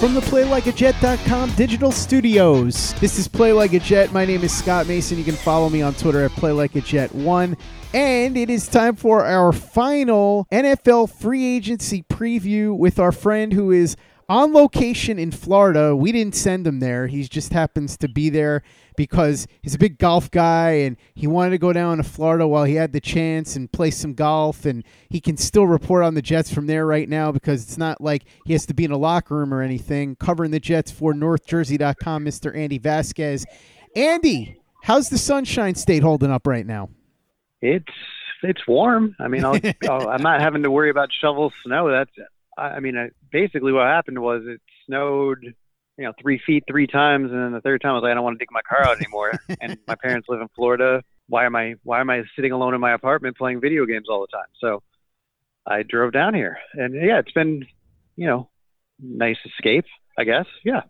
From the PlayLikeAJet.com digital studios, this is Play Like a Jet. My name is Scott Mason. You can follow me on Twitter at PlayLikeAJet1. And it is time for our final NFL free agency preview with our friend who is on location in Florida. We didn't send him there. He just happens to be there because he's a big golf guy and he wanted to go down to Florida while he had the chance and play some golf. And he can still report on the Jets from there right now because it's not like he has to be in a locker room or anything. Covering the Jets for NorthJersey.com, Mr. Andy Vasquez. Andy, how's the Sunshine State holding up right now? It's it's warm. I mean, I'll, I'll, I'm not having to worry about shovel snow. That's I I mean, I, basically what happened was it snowed, you know, three feet three times, and then the third time I was like, I don't want to dig my car out anymore. and my parents live in Florida. Why am I why am I sitting alone in my apartment playing video games all the time? So I drove down here, and yeah, it's been, you know, nice escape, I guess. Yeah.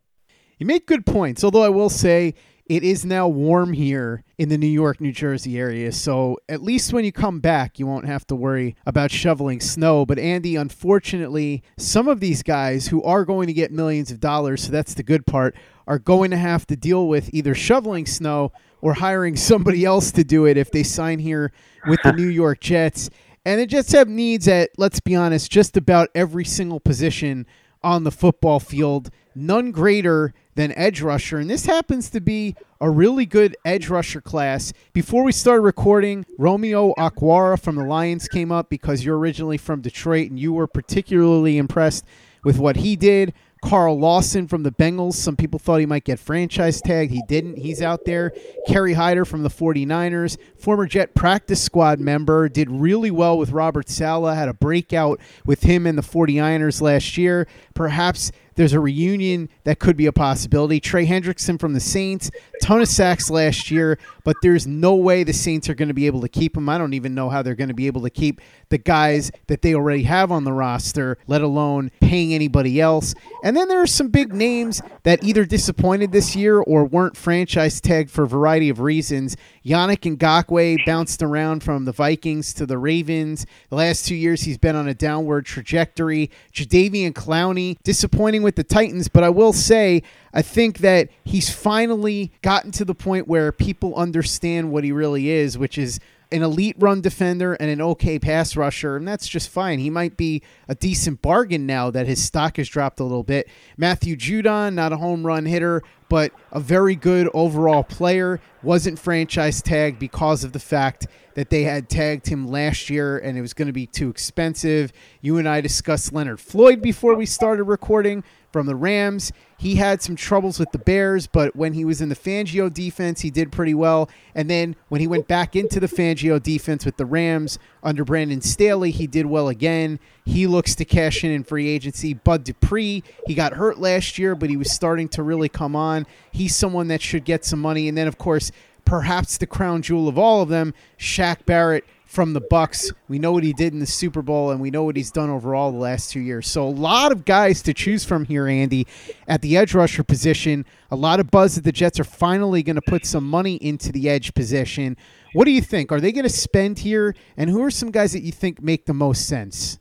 You make good points, although I will say it is now warm here in the New York, New Jersey area. So at least when you come back, you won't have to worry about shoveling snow. But Andy, unfortunately, some of these guys who are going to get millions of dollars, so that's the good part, are going to have to deal with either shoveling snow or hiring somebody else to do it if they sign here with the New York Jets. And the Jets have needs at, let's be honest, just about every single position on the football field. None greater than edge rusher. And this happens to be a really good edge rusher class. Before we started recording, Romeo Okwara from the Lions came up because you're originally from Detroit and you were particularly impressed with what he did. Carl Lawson from the Bengals. Some people thought he might get franchise tagged. He didn't. He's out there. Kerry Hyder from the 49ers, former Jet practice squad member, did really well with Robert Saleh, had a breakout with him and the 49ers last year. Perhaps there's a reunion that could be a possibility. Trey Hendrickson from the Saints, ton of sacks last year, but there's no way the Saints are going to be able to keep him. I don't even know how they're going to be able to keep the guys that they already have on the roster, let alone paying anybody else. And then there are some big names that either disappointed this year or weren't franchise tagged for a variety of reasons. Yannick Ngakoue bounced around from the Vikings to the Ravens. The last two years, he's been on a downward trajectory. Jadeveon Clowney, disappointing with the Titans, but I will say, I think that he's finally gotten to the point where people understand what he really is, which is an elite run defender and an okay pass rusher, and that's just fine. He might be a decent bargain now that his stock has dropped a little bit. Matthew Judon, not a home run hitter, but a very good overall player, wasn't franchise tagged because of the fact that they had tagged him last year and it was going to be too expensive. You and I discussed Leonard Floyd before we started recording from the Rams. He had some troubles with the Bears, but when he was in the Fangio defense, he did pretty well. And then when he went back into the Fangio defense with the Rams under Brandon Staley, he did well again. He looks to cash in in free agency. Bud Dupree, he got hurt last year, but he was starting to really come on. He's someone that should get some money. And then, of course, perhaps the crown jewel of all of them, Shaq Barrett from the Bucs. We know what he did in the Super Bowl, and we know what he's done overall the last two years. So a lot of guys to choose from here, Andy, at the edge rusher position. A lot of buzz that the Jets are finally going to put some money into the edge position. What do you think? Are they going to spend here? And who are some guys that you think make the most sense?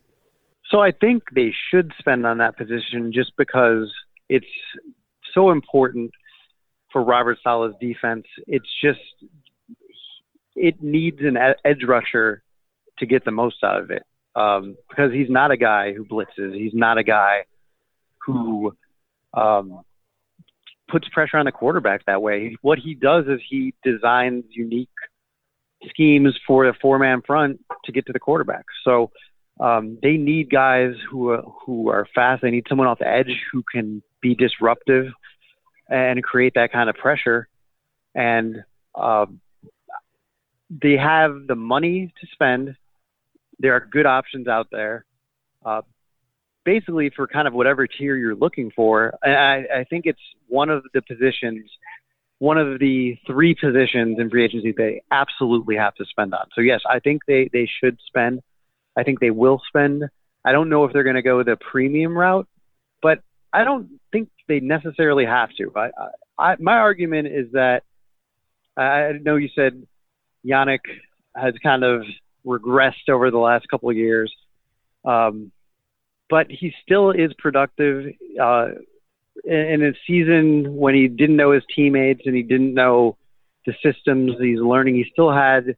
So I think they should spend on that position just because it's so important for Robert Saleh's defense. It's just it needs an edge rusher to get the most out of it um, because he's not a guy who blitzes. He's not a guy who um, puts pressure on the quarterback that way. What he does is he designs unique schemes for a four man front to get to the quarterback. So um, they need guys who are, who are fast. They need someone off the edge who can be disruptive and create that kind of pressure. And uh, they have the money to spend. There are good options out there. Uh, basically, for kind of whatever tier you're looking for, and I, I think it's one of the positions, one of the three positions in free agency they absolutely have to spend on. So yes, I think they they should spend. I think they will spend. I don't know if they're going to go the premium route, but I don't think they necessarily have to. I, I, my argument is that I know you said Yannick has kind of regressed over the last couple of years, um, but he still is productive. Uh, in a season when he didn't know his teammates and he didn't know the systems he's learning, he still had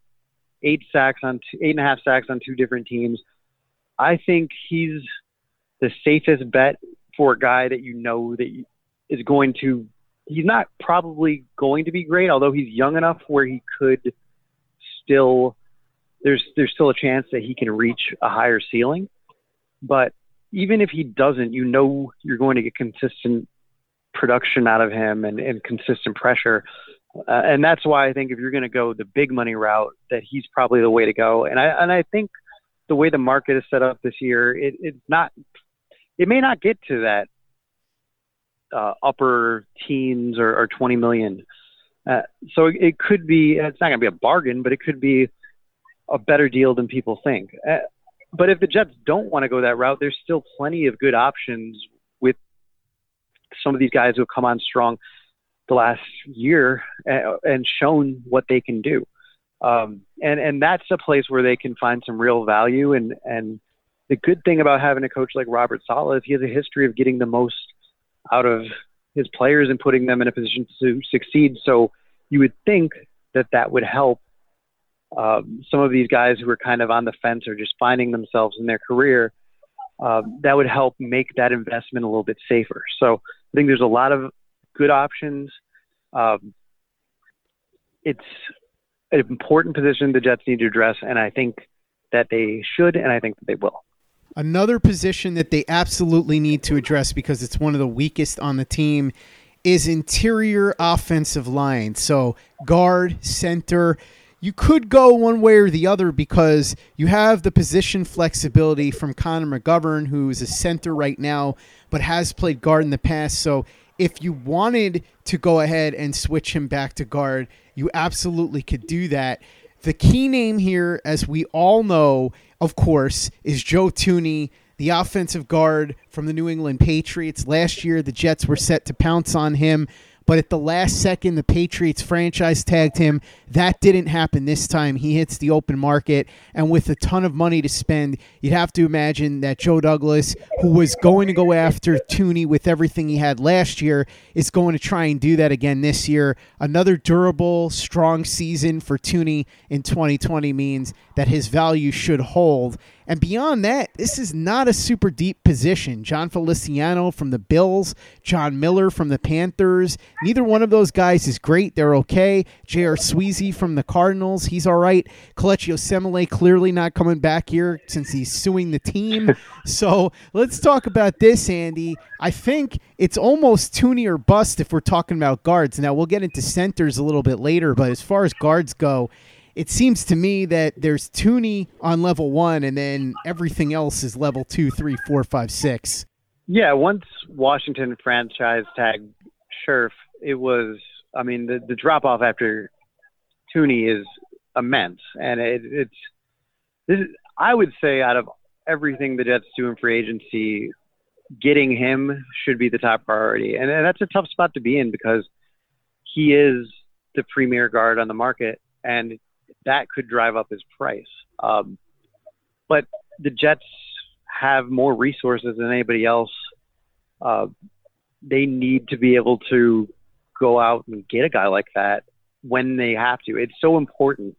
eight sacks on two, eight and a half sacks on two different teams. I think he's the safest bet for a guy that you know that is going to. He's not probably going to be great, although he's young enough where he could still. There's there's still a chance that he can reach a higher ceiling, but even if he doesn't, you know you're going to get consistent production out of him and, and consistent pressure. Uh, and that's why I think if you're going to go the big money route, that he's probably the way to go. And I and I think the way the market is set up this year, it, it's not. It may not get to that uh, upper teens or, or 20 million. Uh, so it, it, could be. It's not going to be a bargain, but it could be a better deal than people think. Uh, but if the Jets don't want to go that route, there's still plenty of good options with some of these guys who have come on strong the last year and shown what they can do. Um, and and that's a place where they can find some real value. And and the good thing about having a coach like Robert Saleh is he has a history of getting the most out of his players and putting them in a position to succeed. So you would think that that would help um, some of these guys who are kind of on the fence or just finding themselves in their career. Uh, that would help make that investment a little bit safer. So I think there's a lot of good options. Um, it's an important position the Jets need to address, and I think that they should, and I think that they will. Another position that they absolutely need to address because it's one of the weakest on the team is interior offensive line. So, guard, center. You could go one way or the other because you have the position flexibility from Connor McGovern, who's a center right now, but has played guard in the past. So, if you wanted to go ahead and switch him back to guard, you absolutely could do that. The key name here, as we all know, of course, is Joe Thuney, the offensive guard from the New England Patriots. Last year, the Jets were set to pounce on him but at the last second, the Patriots franchise tagged him. That didn't happen this time. He hits the open market, and with a ton of money to spend, you'd have to imagine that Joe Douglas, who was going to go after Thuney with everything he had last year, is going to try and do that again this year. Another durable, strong season for Thuney in 2020 means that his value should hold. And beyond that, this is not a super deep position. Jon Feliciano from the Bills, John Miller from the Panthers. Neither one of those guys is great. They're okay. J.R. Sweezy from the Cardinals, he's all right. Kelechi Osemele clearly not coming back here since he's suing the team. so let's talk about this, Andy. I think it's almost Thuney or bust if we're talking about guards. Now, we'll get into centers a little bit later, but as far as guards go, it seems to me that there's Thuney on level one, and then everything else is level two, three, four, five, six. Yeah, once Washington franchise tag Scherff, it was. I mean, the the drop off after Thuney is immense, and it, it's. This is, I would say out of everything the Jets do in free agency, getting him should be the top priority, and, and that's a tough spot to be in because he is the premier guard on the market, and that could drive up his price. Um, but the Jets have more resources than anybody else. Uh, they need to be able to go out and get a guy like that when they have to. It's so important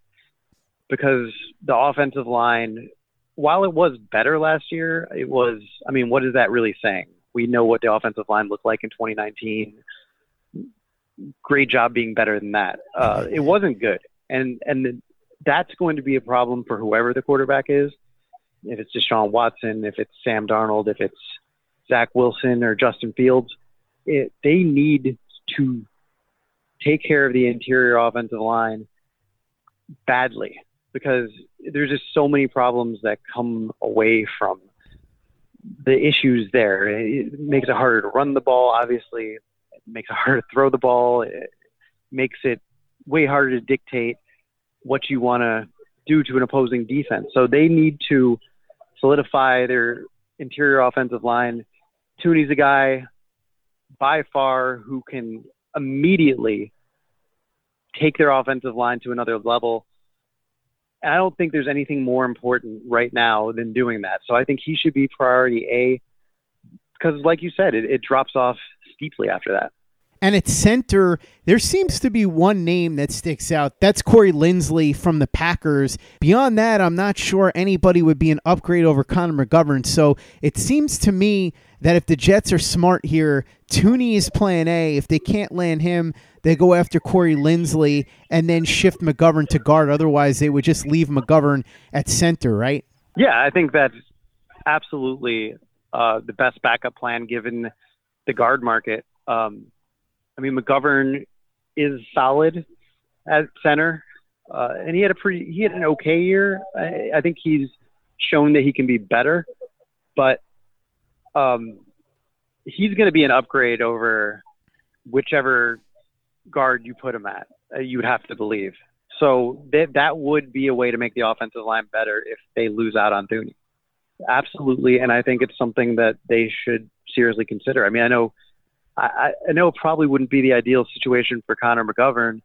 because the offensive line, while it was better last year, it was, I mean, what is that really saying? We know what the offensive line looked like in 2019. great job being better than that. Uh, it wasn't good, and and the, that's going to be a problem for whoever the quarterback is. If it's Deshaun Watson, if it's Sam Darnold, if it's Zach Wilson or Justin Fields, it, they need to take care of the interior offensive line badly because there's just so many problems that come away from the issues there. It makes it harder to run the ball, obviously. It makes it harder to throw the ball. It makes it way harder to dictate what you want to do to an opposing defense. So they need to solidify their interior offensive line. Thuney's a guy by far who can immediately take their offensive line to another level. And I don't think there's anything more important right now than doing that. So I think he should be priority A because, like you said, it, it drops off steeply after that. And at center, there seems to be one name that sticks out. That's Corey Linsley from the Packers. Beyond that, I'm not sure anybody would be an upgrade over Connor McGovern. So it seems to me that if the Jets are smart here, Thuney is plan A. If they can't land him, they go after Corey Linsley and then shift McGovern to guard. Otherwise, they would just leave McGovern at center, right? Yeah, I think that's absolutely uh, the best backup plan given the guard market. Um, I mean, McGovern is solid at center, uh, and he had a pretty he had an okay year. I, I think he's shown that he can be better, but um, he's going to be an upgrade over whichever guard you put him at. Uh, you would have to believe. So that that would be a way to make the offensive line better if they lose out on Thuney. Absolutely, and I think it's something that they should seriously consider. I mean, I know, I, I know it probably wouldn't be the ideal situation for Connor McGovern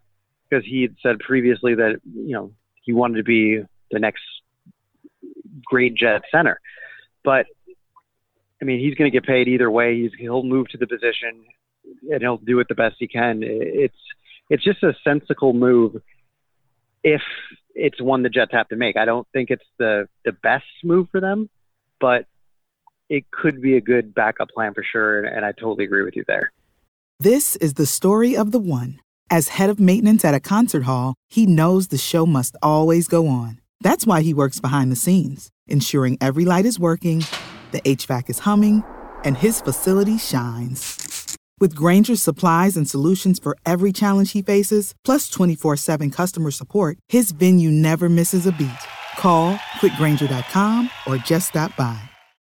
because he had said previously that you know he wanted to be the next great Jet center, but I mean, he's going to get paid either way. He's he'll move to the position and he'll do it the best he can. It's it's just a sensible move if it's one the Jets have to make. I don't think it's the the best move for them, but it could be a good backup plan for sure. And I totally agree with you there. This is the story of the one. As head of maintenance at a concert hall, he knows the show must always go on. That's why he works behind the scenes, ensuring every light is working, the HVAC is humming, and his facility shines. With Grainger's supplies and solutions for every challenge he faces, plus 24 7 customer support, his venue never misses a beat. Call click grainger.com or just stop by.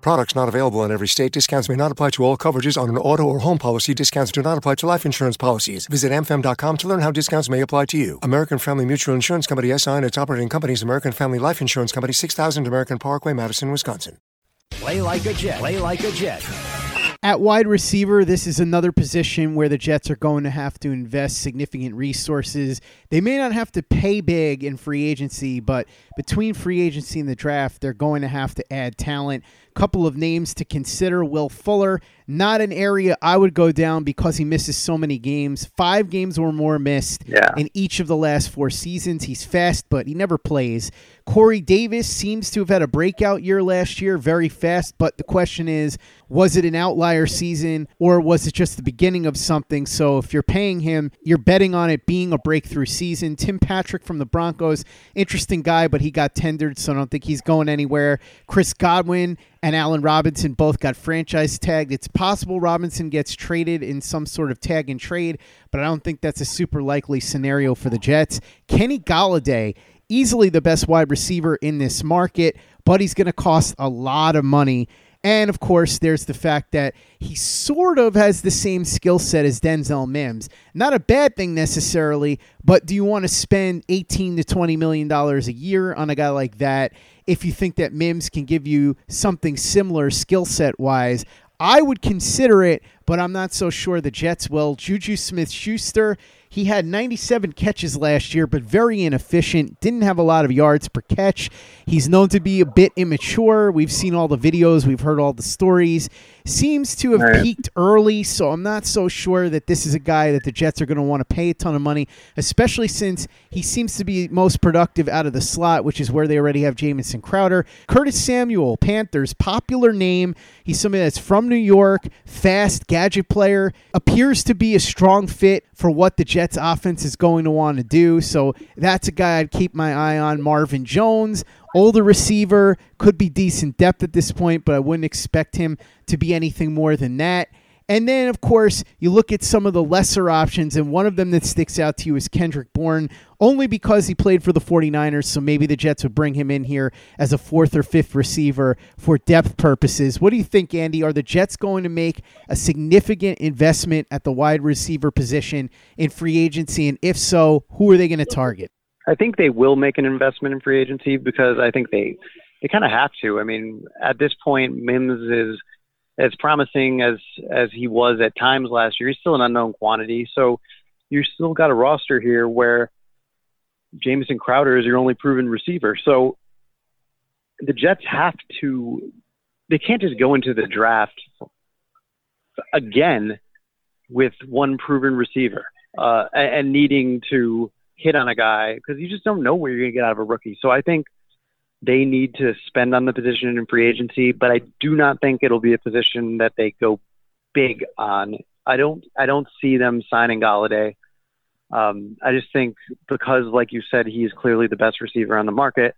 Products not available in every state. Discounts may not apply to all coverages on an auto or home policy. Discounts do not apply to life insurance policies. Visit amfam.com to learn how discounts may apply to you. American Family Mutual Insurance Company SI and its operating companies American Family Life Insurance Company 6000 American Parkway, Madison, Wisconsin. Play like a Jet. Play like a Jet. At wide receiver, this is another position where the Jets are going to have to invest significant resources. They may not have to pay big in free agency, but between free agency and the draft, they're going to have to add talent. Couple of names to consider Will Fuller, not an area I would go down because he misses so many games. Five games or more missed yeah. in each of the last four seasons. He's fast, but he never plays. Corey Davis seems to have had a breakout year last year, very fast, but the question is was it an outlier season or was it just the beginning of something? So if you're paying him, you're betting on it being a breakthrough season. Tim Patrick from the Broncos, interesting guy, but he got tendered, so I don't think he's going anywhere. Chris Godwin and Allen Robinson both got franchise tagged. It's possible Robinson gets traded in some sort of tag and trade, but I don't think that's a super likely scenario for the Jets. Kenny Golladay, easily the best wide receiver in this market, but he's going to cost a lot of money. And of course, there's the fact that he sort of has the same skill set as Denzel Mims. Not a bad thing necessarily, but do you want to spend 18 to 20 million dollars a year on a guy like that if you think that Mims can give you something similar skill set wise? I would consider it, but I'm not so sure the Jets will. Juju Smith Schuster, He had 97 catches last year, but very inefficient. Didn't have a lot of yards per catch. He's known to be a bit immature. We've seen all the videos, we've heard all the stories. Seems to have Right. peaked early, so I'm not so sure that this is a guy that the Jets are going to want to pay a ton of money, especially since he seems to be most productive out of the slot, which is where they already have Jamison Crowder. Curtis Samuel, Panthers, popular name. He's somebody that's from New York, fast, gadget player, appears to be a strong fit for what the Jets offense is going to want to do. So that's a guy I'd keep my eye on. Marvin Jones, older receiver, could be decent depth at this point, but I wouldn't expect him to be anything more than that. And then, of course, you look at some of the lesser options, and one of them that sticks out to you is Kendrick Bourne, only because he played for the 49ers. So maybe the Jets would bring him in here as a fourth or fifth receiver for depth purposes. What do you think, Andy? Are the Jets going to make a significant investment at the wide receiver position in free agency? And if so, who are they going to target? I think they will make an investment in free agency because I think they they kind of have to. I mean, at this point, Mims is as promising as as he was at times last year. He's still an unknown quantity, so you still got a roster here where Jamison Crowder is your only proven receiver. So the Jets have to. They can't just go into the draft again with one proven receiver uh, and, and needing to hit on a guy because you just don't know where you're going to get out of a rookie. So I think they need to spend on the position in free agency, but I do not think it'll be a position that they go big on. I don't I don't see them signing Golladay. Um, I just think because, like you said, he's clearly the best receiver on the market.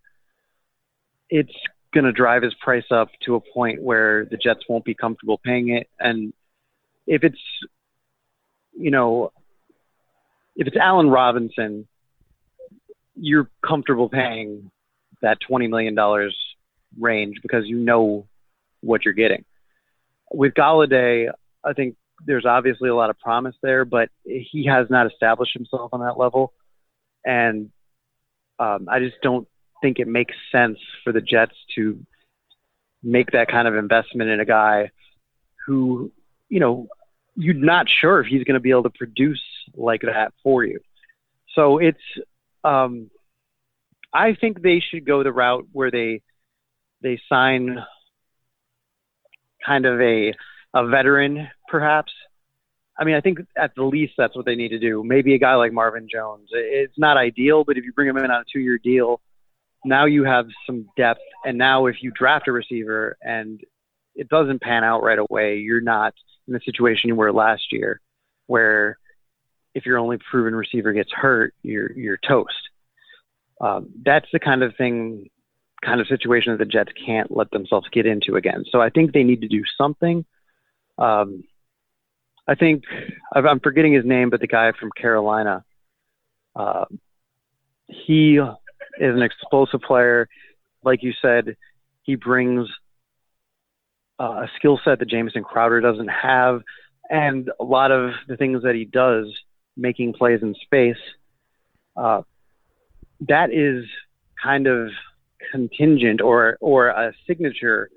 It's going to drive his price up to a point where the Jets won't be comfortable paying it. And if it's, you know, if it's Allen Robinson, you're comfortable paying that $20 million range because you know what you're getting. With Golladay, I think there's obviously a lot of promise there, but he has not established himself on that level. And um, I just don't think it makes sense for the Jets to make that kind of investment in a guy who, you know, you're not sure if he's going to be able to produce like that for you. So it's, um, I think they should go the route where they they sign kind of a a veteran, perhaps. I mean, I think at the least that's what they need to do. Maybe a guy like Marvin Jones. It's not ideal, but if you bring him in on a two-year deal, now you have some depth. And now, if you draft a receiver and it doesn't pan out right away, you're not in the situation you were last year, where if your only proven receiver gets hurt, you're you're toast. Um, that's the kind of thing, kind of situation that the Jets can't let themselves get into again. So I think they need to do something. Um, I think I'm forgetting his name, but the guy from Carolina, uh, he is an explosive player. Like you said, he brings uh, a skill set that Jamison Crowder doesn't have, and a lot of the things that he does, making plays in space, uh, that is kind of contingent or or a signature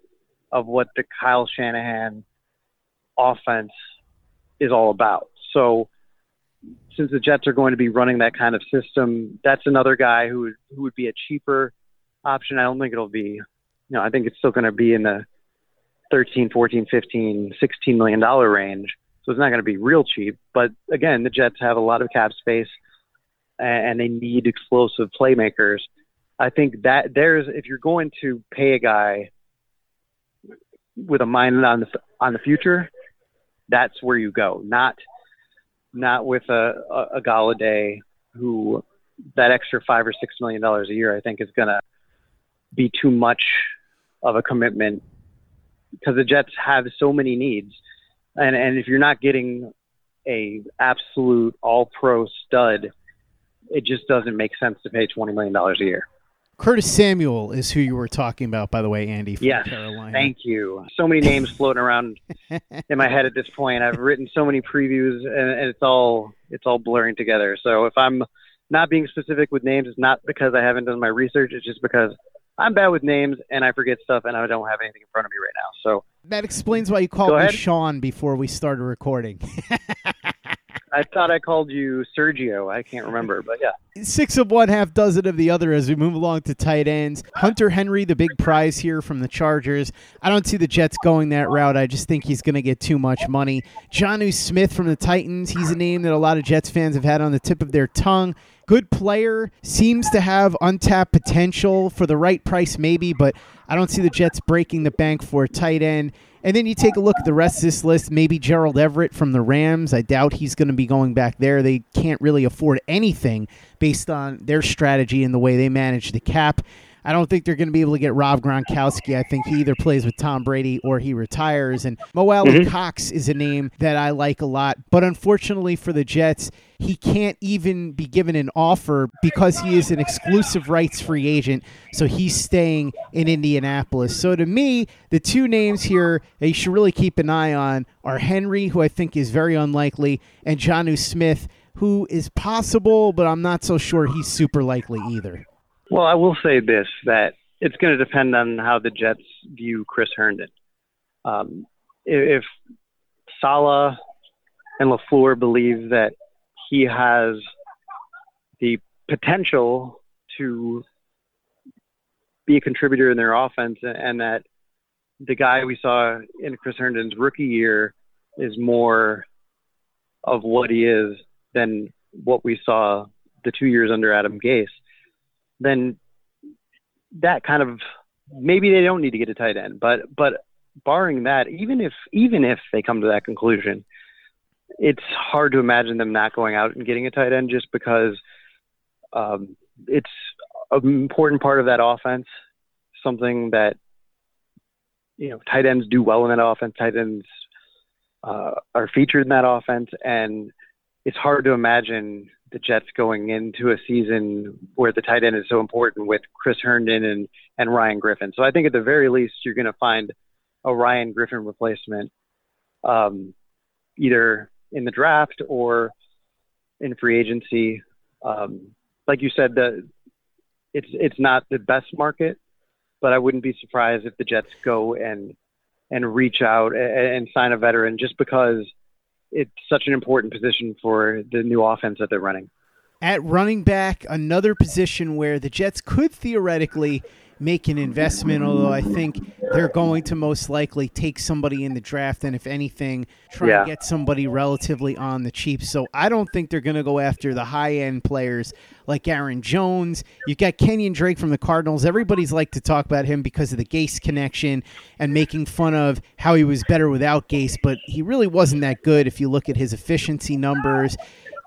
of what the Kyle Shanahan offense is all about. So since the Jets are going to be running that kind of system, that's another guy who who would be a cheaper option. I don't think it'll be, you know, I think it's still going to be in the 13, 14, 15, 16 million dollar range. So it's not going to be real cheap, but again, the Jets have a lot of cap space and they need explosive playmakers. I think that there's if you're going to pay a guy with a mind on the on the future, that's where you go. Not not with a a, a Golladay who that extra five or six million dollars a year I think is going to be too much of a commitment because the Jets have so many needs, and and if you're not getting a absolute all pro stud, it just doesn't make sense to pay twenty million dollars a year. Curtis Samuel is who you were talking about, by the way, Andy, from Yes, Carolina. thank you. So many names floating around in my head at this point. I've written so many previews, and, and it's all it's all blurring together. So if I'm not being specific with names, it's not because I haven't done my research. It's just because I'm bad with names and I forget stuff, and I don't have anything in front of me right now. So That explains why you called me. Sean before we started recording. I thought I called you Sergio. I can't remember, but yeah. Six of one, half dozen of the other as we move along to tight ends. Hunter Henry, the big prize here from the Chargers. I don't see the Jets going that route. I just think he's going to get too much money. Jonnu Smith from the Titans. He's a name that a lot of Jets fans have had on the tip of their tongue. Good player, seems to have untapped potential for the right price, maybe, but I don't see the Jets breaking the bank for a tight end. And then you take a look at the rest of this list. Maybe Gerald Everett from the Rams. I doubt he's going to be going back there. They can't really afford anything based on their strategy and the way they manage the cap. I don't think they're going to be able to get Rob Gronkowski. I think he either plays with Tom Brady or he retires. And Mo mm-hmm. Cox is a name that I like a lot. But unfortunately for the Jets, he can't even be given an offer because he is an exclusive rights free agent. So he's staying in Indianapolis. So to me, the two names here that you should really keep an eye on are Henry, who I think is very unlikely, and Jonnu Smith, who is possible, but I'm not so sure he's super likely either. Well, I will say this that it's going to depend on how the Jets view Chris Herndon. Um, if Saleh and LaFleur believe that he has the potential to be a contributor in their offense and that the guy we saw in Chris Herndon's rookie year is more of what he is than what we saw the two years under Adam Gase, then that kind of maybe they don't need to get a tight end. But but barring that, even if even if they come to that conclusion, it's hard to imagine them not going out and getting a tight end just because um, it's an important part of that offense. Something that you know tight ends do well in that offense. Tight ends uh, are featured in that offense, and it's hard to imagine the Jets going into a season where the tight end is so important with Chris Herndon and, and Ryan Griffin. So I think at the very least, you're going to find a Ryan Griffin replacement um, either in the draft or in free agency. Um, like you said, the, it's, it's not the best market, but I wouldn't be surprised if the Jets go and, and reach out and, and sign a veteran just because – it's such an important position for the new offense that they're running. At running back, another position where the Jets could theoretically make an investment, although I think they're going to most likely take somebody in the draft and, if anything, try yeah. to get somebody relatively on the cheap. So I don't think they're going to go after the high end players like Aaron Jones. You've got Kenyan Drake from the Cardinals. Everybody's like to talk about him because of the Gase connection and making fun of how he was better without Gase, but he really wasn't that good if you look at his efficiency numbers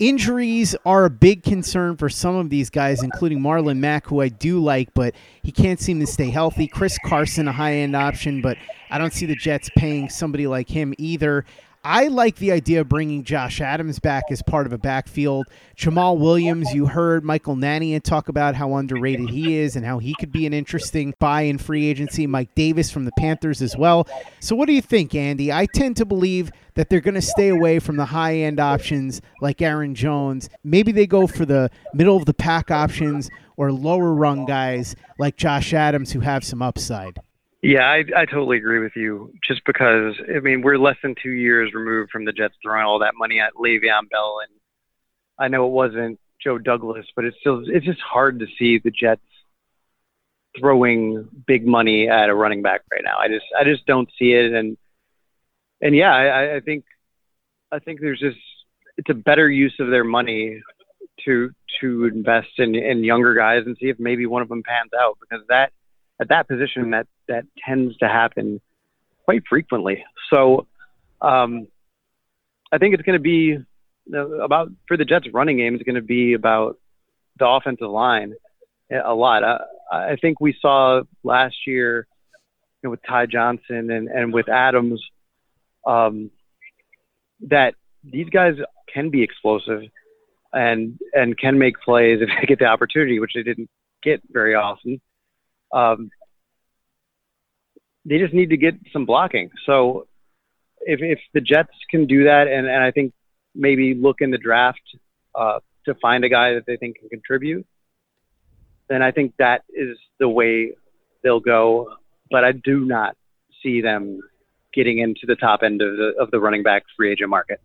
Injuries are a big concern for some of these guys, including Marlon Mack, who I do like, but he can't seem to stay healthy. Chris Carson, a high end option, but I don't see the Jets paying somebody like him either. I like the idea of bringing Josh Adams back as part of a backfield. Jamaal Williams, you heard Michael Nania talk about how underrated he is and how he could be an interesting buy in free agency. Mike Davis from the Panthers as well. So, what do you think, Andy? I tend to believe that they're going to stay away from the high end options like Aaron Jones. Maybe they go for the middle of the pack options or lower rung guys like Josh Adams who have some upside. Yeah, I, I totally agree with you. Just because I mean we're less than two years removed from the Jets throwing all that money at Le'Veon Bell, and I know it wasn't Joe Douglas, but it's still it's just hard to see the Jets throwing big money at a running back right now. I just I just don't see it, and and yeah, I, I think I think there's just it's a better use of their money to to invest in in younger guys and see if maybe one of them pans out because that at that position that that tends to happen quite frequently. So um, I think it's going to be about for the Jets running game. It's going to be about the offensive line a lot. I, I think we saw last year you know, with Ty Johnson and, and with Adams um, that these guys can be explosive and and can make plays if they get the opportunity, which they didn't get very often um, they just need to get some blocking. So if, if the Jets can do that, and, and I think maybe look in the draft uh, to find a guy that they think can contribute, then I think that is the way they'll go. But I do not see them getting into the top end of the of the running back free agent market.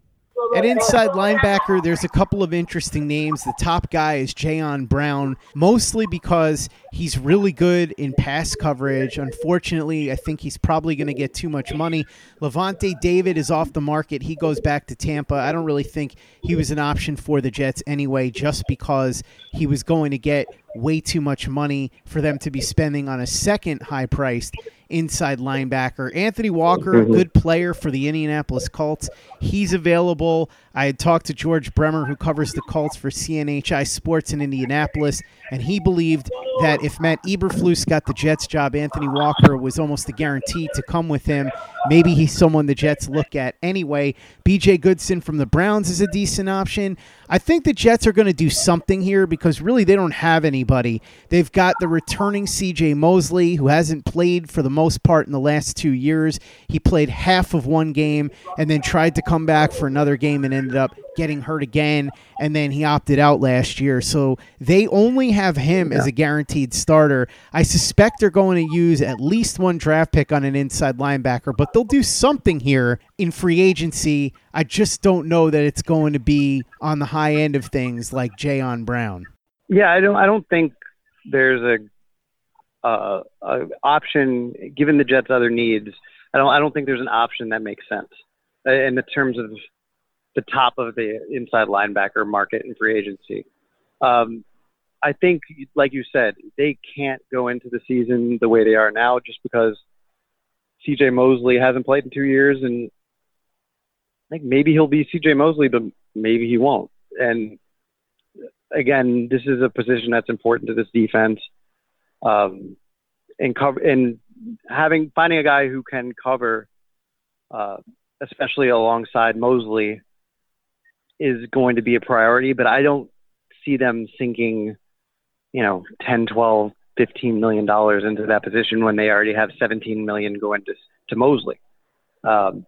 At inside linebacker, there's a couple of interesting names. The top guy is Jayon Brown, mostly because he's really good in pass coverage. Unfortunately, I think he's probably going to get too much money. Lavonte David is off the market. He goes back to Tampa. I don't really think he was an option for the Jets anyway, just because he was going to get way too much money for them to be spending on a second high priced inside linebacker. Anthony Walker, Mhm. good player for the Indianapolis Colts. He's available. I had talked to George Bremer, who covers the Colts for CNHI Sports in Indianapolis, and he believed that if Matt Eberflus got the Jets job, Anthony Walker was almost a guarantee to come with him. Maybe he's someone the Jets look at anyway. BJ Goodson from the Browns is a decent option. I think the Jets are going to do something here because really they don't have anybody. They've got the returning CJ Mosley, who hasn't played for the most part in the last two years. He played half of one game and then tried to come back for another game and ended up getting hurt again. And then he opted out last year. So they only have him as a guaranteed starter. I suspect they're going to use at least one draft pick on an inside linebacker, but they'll do something here in free agency. I just don't know that it's going to be on the high end of things like Jayon Brown. Yeah, I don't. I don't think there's a, uh, a option given the Jets' other needs. I don't. I don't think there's an option that makes sense uh, in the terms of the top of the inside linebacker market in free agency. Um, I think, like you said, they can't go into the season the way they are now just because C.J. Mosley hasn't played in two years, and I think maybe he'll be C.J. Mosley, but maybe he won't. And again, this is a position that's important to this defense. Um, and cover and having finding a guy who can cover, uh, especially alongside Mosley, is going to be a priority. But I don't see them sinking, you know, 10, 12, 15 million dollars into that position when they already have 17 million going to to Mosley. Um,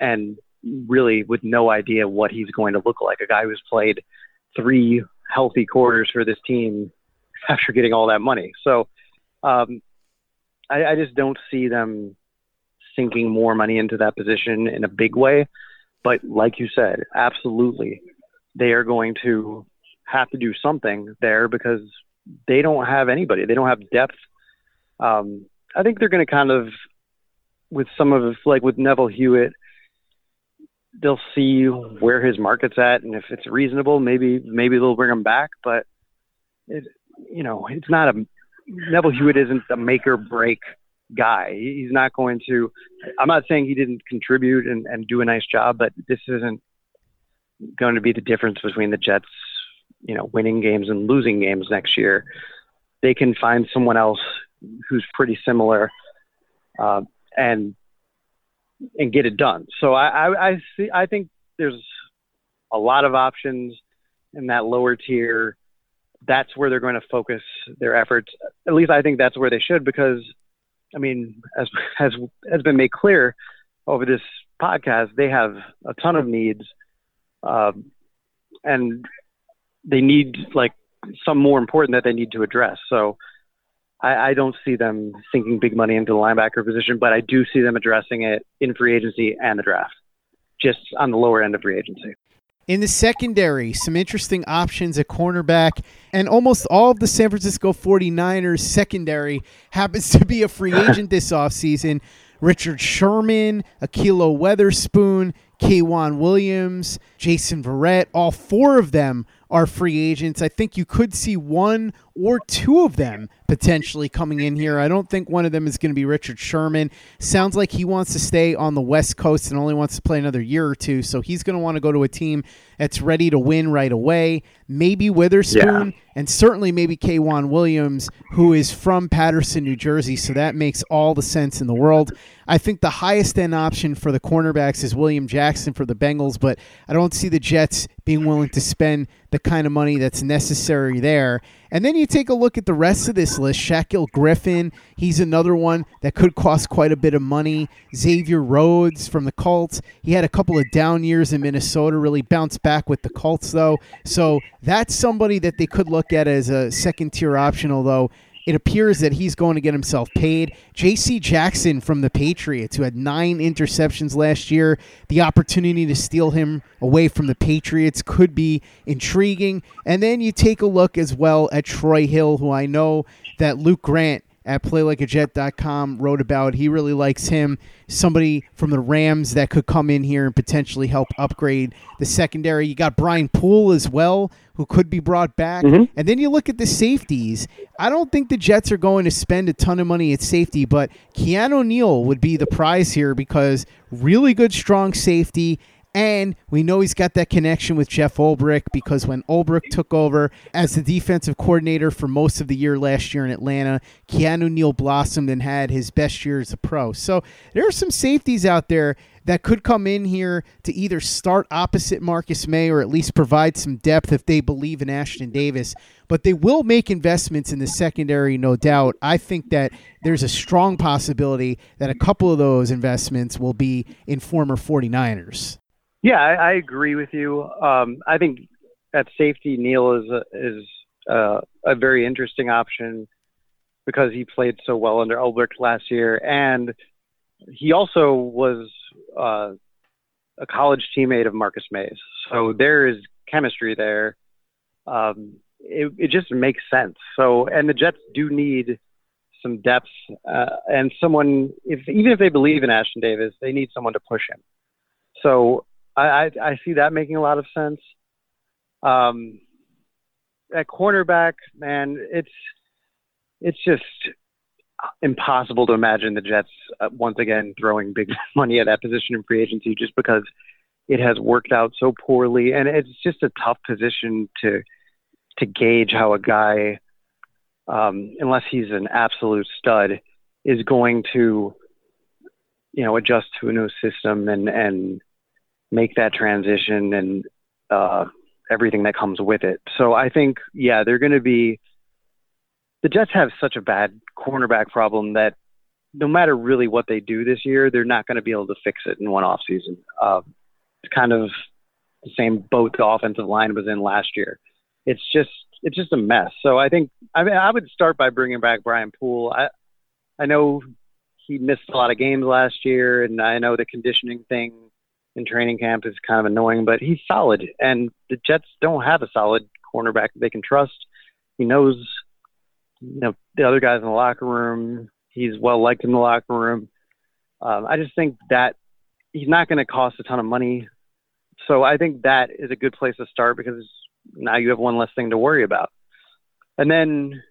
and really with no idea what he's going to look like. A guy who's played three healthy quarters for this team after getting all that money. So um, I, I just don't see them sinking more money into that position in a big way. But like you said, absolutely, they are going to have to do something there because they don't have anybody. They don't have depth. Um, I think they're going to kind of, with some of like with Neville Hewitt, they'll see where his market's at, and if it's reasonable, maybe maybe they'll bring him back. But it, you know, it's not a Neville Hewitt isn't a make or break guy. He's not going to. I'm not saying he didn't contribute and, and do a nice job, but this isn't going to be the difference between the Jets, you know, winning games and losing games next year. They can find someone else who's pretty similar, uh, and and get it done. So I, I, I see. I think there's a lot of options in that lower tier. That's where they're going to focus their efforts. At least I think that's where they should, because I mean, as has has been made clear over this podcast, they have a ton of needs, um, and they need like some more important that they need to address. So. I, I don't see them sinking big money into the linebacker position, but I do see them addressing it in free agency and the draft, just on the lower end of free agency. In the secondary, some interesting options at cornerback, and almost all of the San Francisco 49ers secondary happens to be a free agent this offseason. Richard Sherman, Ahkello Witherspoon, K'Waun Williams, Jason Verrett, all four of them are free agents. I think you could see one or two of them potentially coming in here. I don't think one of them is going to be Richard Sherman. Sounds like he wants to stay on the West Coast and only wants to play another year or two, so he's going to want to go to a team that's ready to win right away. Maybe Witherspoon Yeah. and certainly maybe K'Waun Williams, who is from Paterson, New Jersey, so that makes all the sense in the world. I think the highest end option for the cornerbacks is William Jackson for the Bengals, but I don't see the Jets being willing to spend the kind of money that's necessary there. And then you take a look at the rest of this list. Shaquill Griffin, he's another one that could cost quite a bit of money. Xavier Rhodes from the Colts, he had a couple of down years in Minnesota, really bounced back with the Colts, though. So that's somebody that they could look at as a second tier option, although it appears that he's going to get himself paid. J.C. Jackson from the Patriots, who had nine interceptions last year, the opportunity to steal him away from the Patriots could be intriguing. And then you take a look as well at Troy Hill, who I know that Luke Grant at playlikeajet.com wrote about. He really likes him. Somebody from the Rams that could come in here and potentially help upgrade the secondary. You got Brian Poole as well, who could be brought back. Mhm. And then you look at the safeties. I don't think the Jets are going to spend a ton of money at safety, but Keanu Neal would be the prize here because really good, strong safety. And we know he's got that connection with Jeff Ulbrich because when Ulbrich took over as the defensive coordinator for most of the year last year in Atlanta, Keanu Neal blossomed and had his best year as a pro. So there are some safeties out there that could come in here to either start opposite Marcus Maye or at least provide some depth if they believe in Ashtyn Davis. But they will make investments in the secondary, no doubt. I think that there's a strong possibility that a couple of those investments will be in former 49ers. Yeah, I, I agree with you. Um, I think at safety, Neal is a, is uh, a very interesting option because he played so well under Ulbrich last year, and he also was uh, a college teammate of Marcus Mays. So there is chemistry there. Um, it, it just makes sense. So, and the Jets do need some depth uh, and someone. If even if they believe in Ashtyn Davis, they need someone to push him. So I, I, I see that making a lot of sense. Um, at cornerback, man, it's it's just impossible to imagine the Jets uh, once again throwing big money at that position in free agency just because it has worked out so poorly, and it's just a tough position to to gauge how a guy, um, unless he's an absolute stud, is going to you know adjust to a new system and and make that transition and uh, everything that comes with it. So I think, yeah, they're going to be. The Jets have such a bad cornerback problem that no matter really what they do this year, they're not going to be able to fix it in one off season. Uh, it's kind of the same boat the offensive line was in last year. It's just it's just a mess. So I think I mean I would start by bringing back Brian Poole. I I know he missed a lot of games last year, and I know the conditioning thing in training camp is kind of annoying, but he's solid. And the Jets don't have a solid cornerback they can trust. He knows, you know, the other guys in the locker room. He's well liked in the locker room. Um, I just think that he's not going to cost a ton of money. So I think that is a good place to start because now you have one less thing to worry about. And then,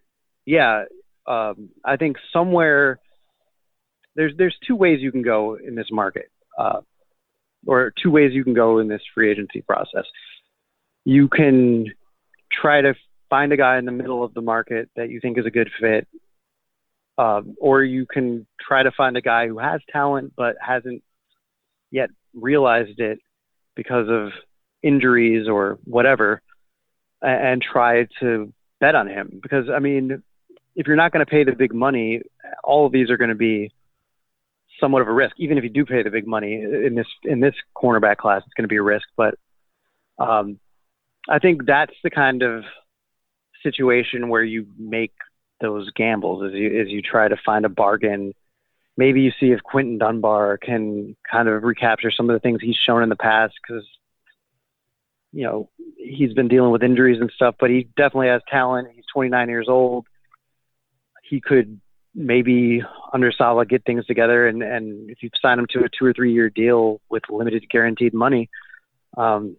yeah, um, I think somewhere there's there's two ways you can go in this market. Uh, or two ways you can go in this free agency process. You can try to find a guy in the middle of the market that you think is a good fit, um, or you can try to find a guy who has talent but hasn't yet realized it because of injuries or whatever, and, and try to bet on him. Because I mean, if you're not going to pay the big money, all of these are going to be somewhat of a risk. Even if you do pay the big money in this in this cornerback class, it's going to be a risk. But um, I think that's the kind of situation where you make those gambles as you as you try to find a bargain. Maybe you see if Quinton Dunbar can kind of recapture some of the things he's shown in the past because you know he's been dealing with injuries and stuff, but he definitely has talent. He's 29 years old. He could maybe under Saleh get things together and, and if you sign him to a two or three year deal with limited guaranteed money, um,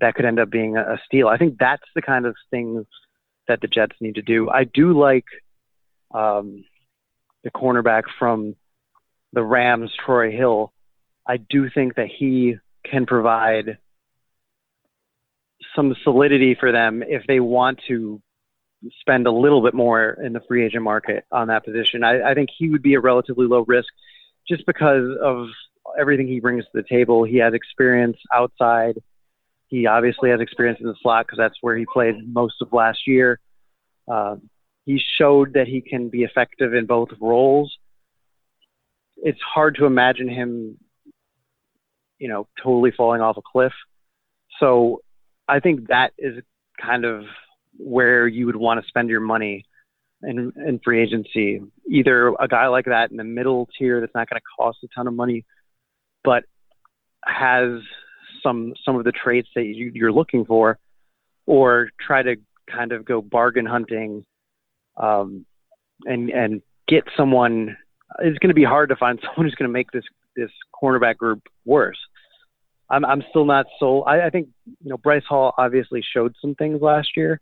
that could end up being a, a steal. I think that's the kind of thing that the Jets need to do. I do like um, the cornerback from the Rams, Troy Hill. I do think that he can provide some solidity for them if they want to spend a little bit more in the free agent market on that position. I, I think he would be a relatively low risk just because of everything he brings to the table. He has experience outside. He obviously has experience in the slot because that's where he played most of last year. Uh, he showed that he can be effective in both roles. It's hard to imagine him, you know, totally falling off a cliff. So I think that is kind of where you would want to spend your money in, in free agency. Either a guy like that in the middle tier that's not going to cost a ton of money, but has some some of the traits that you, you're looking for, or try to kind of go bargain hunting, um, and and get someone. It's going to be hard to find someone who's going to make this this cornerback group worse. I'm I'm still not sold. I, I think you know Bryce Hall obviously showed some things last year,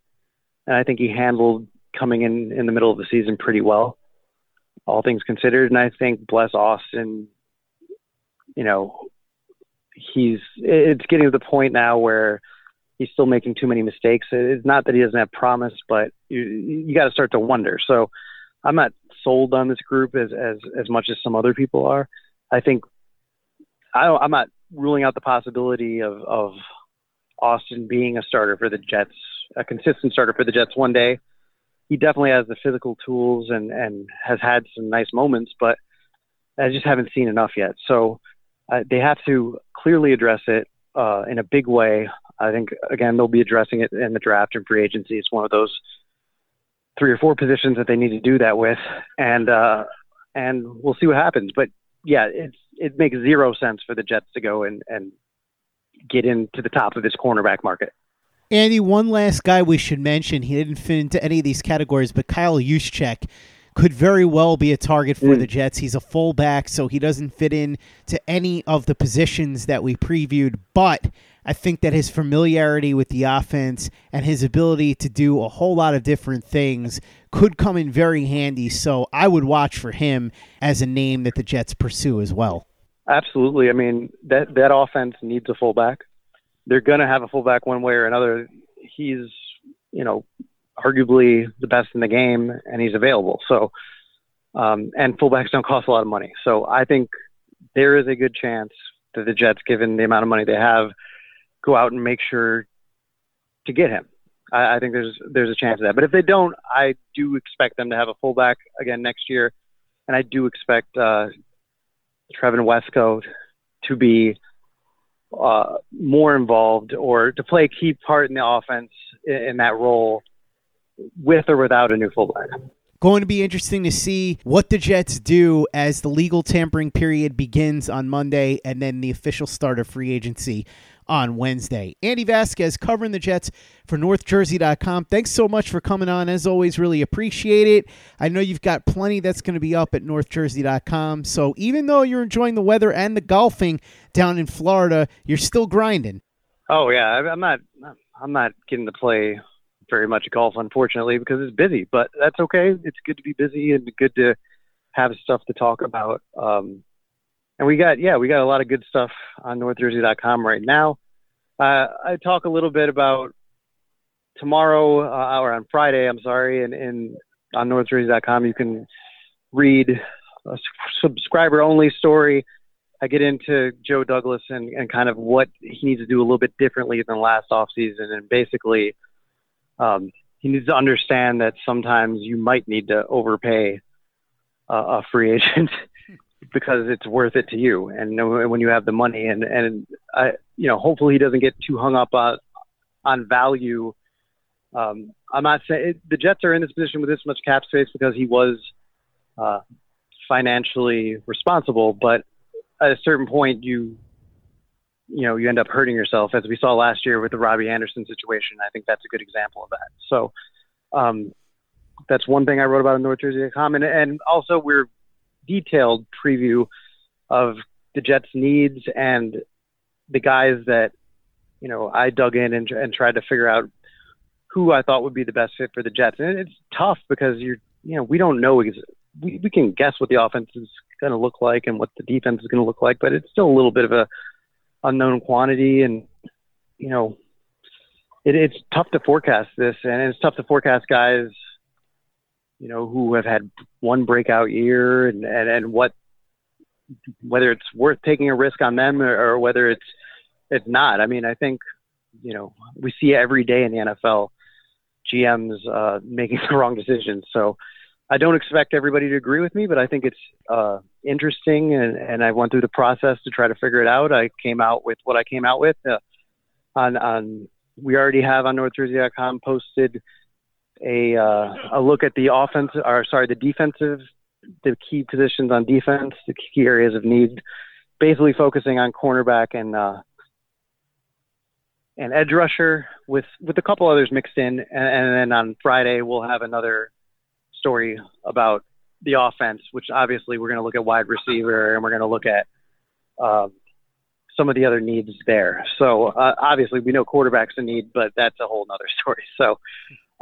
and I think he handled coming in in the middle of the season pretty well, all things considered. And I think Bless Austin, you know, he's it's getting to the point now where he's still making too many mistakes. It's not that he doesn't have promise, but you you got to start to wonder. So I'm not sold on this group as as as much as some other people are. I think I don't, I'm not ruling out the possibility of of Austin being a starter for the Jets, a consistent starter for the Jets one day. He definitely has the physical tools and and has had some nice moments, but I just haven't seen enough yet. So uh, they have to clearly address it uh, in a big way. I think again they'll be addressing it in the draft and free agency. It's one of those three or four positions that they need to do that with, and uh, and we'll see what happens. But yeah, it's it makes zero sense for the Jets to go and and get into the top of this cornerback market. Andy, one last guy we should mention. He didn't fit into any of these categories, but Kyle Juszczyk could very well be a target for mm. the Jets. He's a fullback, so he doesn't fit in to any of the positions that we previewed, but I think that his familiarity with the offense and his ability to do a whole lot of different things could come in very handy. So I would watch for him as a name that the Jets pursue as well. Absolutely. I mean, that that offense needs a fullback. They're going to have a fullback one way or another. He's, you know, arguably the best in the game, and he's available. So, um, and fullbacks don't cost a lot of money. So I think there is a good chance that the Jets, given the amount of money they have, go out and make sure to get him. I, I think there's there's a chance of that. But if they don't, I do expect them to have a fullback again next year, and I do expect uh, Trevon Wesco to be uh, more involved or to play a key part in the offense in, in that role, with or without a new fullback going to be interesting to see what the Jets do as the legal tampering period begins on Monday and then the official start of free agency on Wednesday. Andy Vasquez covering the Jets for NorthJersey.com. Thanks so much for coming on. As always, really appreciate it. I know you've got plenty that's going to be up at NorthJersey.com. So even though you're enjoying the weather and the golfing down in Florida, you're still grinding. Oh yeah, I'm not. I'm not getting to play very much golf, unfortunately, because it's busy. But that's okay. It's good to be busy and good to have stuff to talk about. Um, and we got yeah we got a lot of good stuff on northjersey.com right now uh, i talk a little bit about tomorrow uh, or on friday i'm sorry and, and on northjersey.com you can read a subscriber only story i get into joe douglas and, and kind of what he needs to do a little bit differently than last offseason and basically um, he needs to understand that sometimes you might need to overpay uh, a free agent because it's worth it to you. And when you have the money and and I you know hopefully he doesn't get too hung up on on value. Um, I'm not saying the Jets are in this position with this much cap space because he was uh, financially responsible but at a certain point you you know you end up hurting yourself as we saw last year with the Robby Anderson situation. I think that's a good example of that. So um, that's one thing I wrote about in North Jersey.com and, and also we're detailed preview of the Jets' needs and the guys that you know I dug in and, and tried to figure out who I thought would be the best fit for the Jets. And it's tough because you're you know we don't know we we can guess what the offense is going to look like and what the defense is going to look like, but it's still a little bit of a unknown quantity and you know it, it's tough to forecast this and it's tough to forecast guys you know, who have had one breakout year and, and, and what, whether it's worth taking a risk on them or, or whether it's, it's not. I mean, I think, you know, we see every day in the NFL GMs uh, making the wrong decisions. So I don't expect everybody to agree with me, but I think it's uh, interesting. And, and I went through the process to try to figure it out. I came out with what I came out with uh, on, on, we already have on NorthJersey.com posted a uh, a look at the offense, or sorry, the defensive, the key positions on defense, the key areas of need, basically focusing on cornerback and uh, and edge rusher with with a couple others mixed in, and, and then on Friday we'll have another story about the offense, which obviously we're going to look at wide receiver and we're going to look at um, some of the other needs there. So uh, obviously we know quarterbacks a need, but that's a whole other story. So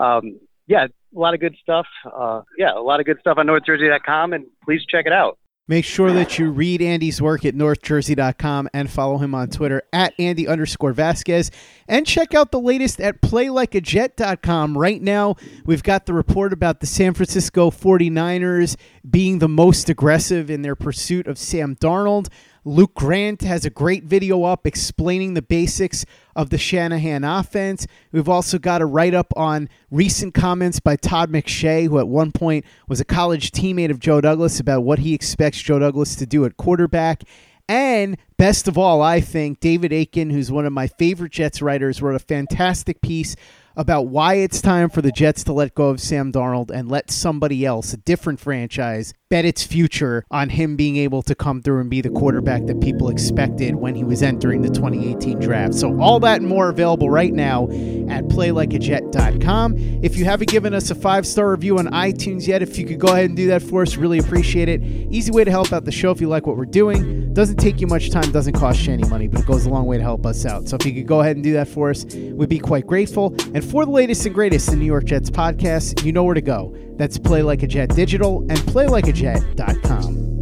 um, yeah, a lot of good stuff. Uh, yeah, a lot of good stuff on NorthJersey.com, and please check it out. Make sure that you read Andy's work at northjersey.com and follow him on Twitter at Andy underscore Vasquez. And check out the latest at playlikeajet.com. Right now, we've got the report about the San Francisco 49ers being the most aggressive in their pursuit of Sam Darnold. Luke Grant has a great video up explaining the basics of the Shanahan offense. We've also got a write up on recent comments by Todd McShay, who at one point was a college teammate of Joe Douglas, about what he expects Joe Douglas to do at quarterback. And best of all, I think David Aiken, who's one of my favorite Jets writers, wrote a fantastic piece about why it's time for the Jets to let go of Sam Darnold and let somebody else, a different franchise, bet its future on him being able to come through and be the quarterback that people expected when he was entering the 2018 draft. So, all that and more available right now at playlikeajet.com. If you haven't given us a five star review on iTunes yet, if you could go ahead and do that for us, really appreciate it. Easy way to help out the show if you like what we're doing. Doesn't take you much time, doesn't cost you any money, but it goes a long way to help us out. So, if you could go ahead and do that for us, we'd be quite grateful. And for the latest and greatest in New York Jets podcasts, you know where to go. That's Play Like a Jet Digital and PlayLikeAJet.com.